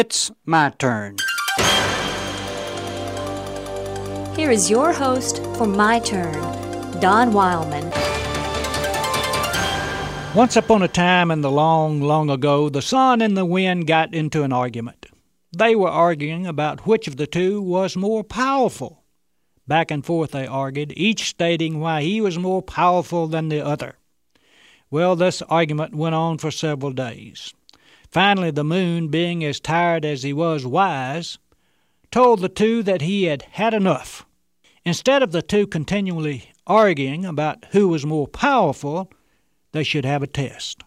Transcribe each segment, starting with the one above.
It's my turn. Here is your host for My Turn, Don Wildman. Once upon a time in the long, long ago, the sun and the wind got into an argument. They were arguing about which of the two was more powerful. Back and forth they argued, each stating why he was more powerful than the other. Well, this argument went on for several days. Finally, the moon, being as tired as he was wise, told the two that he had had enough. Instead of the two continually arguing about who was more powerful, they should have a test.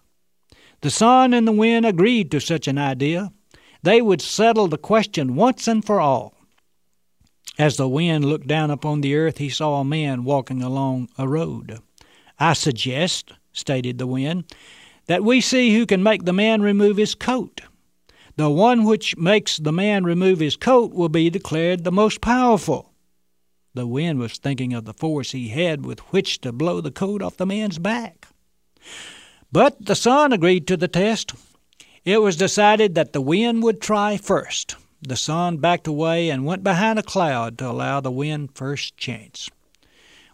The sun and the wind agreed to such an idea. They would settle the question once and for all. As the wind looked down upon the earth, he saw a man walking along a road. I suggest, stated the wind, that we see who can make the man remove his coat. The one which makes the man remove his coat will be declared the most powerful. The wind was thinking of the force he had with which to blow the coat off the man's back. But the sun agreed to the test. It was decided that the wind would try first. The sun backed away and went behind a cloud to allow the wind first chance.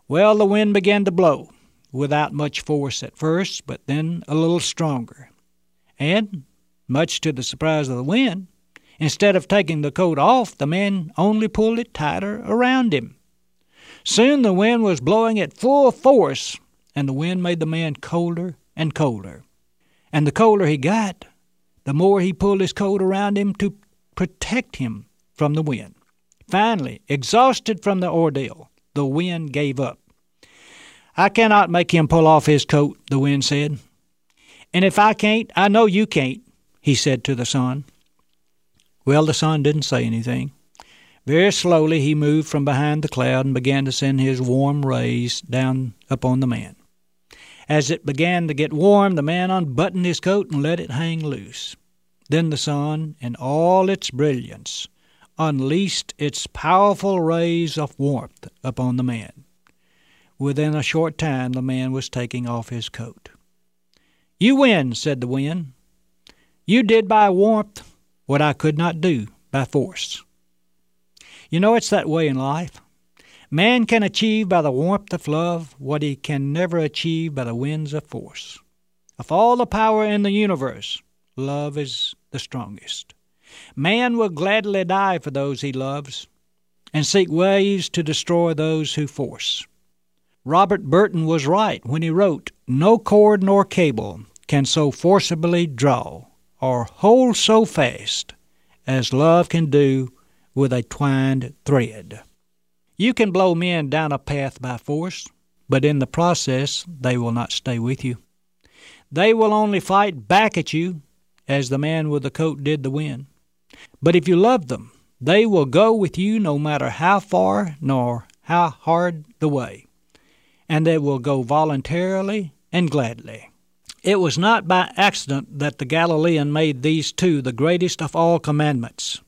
Well, the wind began to blow, without much force at first, but then a little stronger. And, much to the surprise of the wind, instead of taking the coat off, the man only pulled it tighter around him. Soon the wind was blowing at full force, and the wind made the man colder and colder. And the colder he got, the more he pulled his coat around him to protect him from the wind. Finally, exhausted from the ordeal, the wind gave up. I cannot make him pull off his coat, the wind said. And if I can't, I know you can't, he said to the sun. Well, the sun didn't say anything. Very slowly he moved from behind the cloud and began to send his warm rays down upon the man. As it began to get warm, the man unbuttoned his coat and let it hang loose. Then the sun, in all its brilliance, unleashed its powerful rays of warmth upon the man. Within a short time, the man was taking off his coat. You win, said the wind. You did by warmth what I could not do by force. You know, it's that way in life. Man can achieve by the warmth of love what he can never achieve by the winds of force. Of all the power in the universe, love is the strongest. Man will gladly die for those he loves and seek ways to destroy those who force. Robert Burton was right when he wrote, No cord nor cable can so forcibly draw or hold so fast as love can do with a twined thread. You can blow men down a path by force, but in the process they will not stay with you. They will only fight back at you, as the man with the coat did the wind. But if you love them, they will go with you no matter how far nor how hard the way, and they will go voluntarily and gladly. It was not by accident that the Galilean made these two the greatest of all commandments.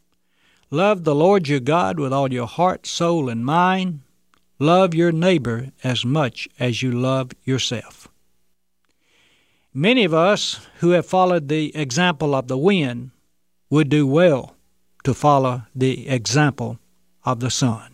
Love the Lord your God with all your heart, soul, and mind. Love your neighbor as much as you love yourself. Many of us who have followed the example of the wind would do well to follow the example of the sun.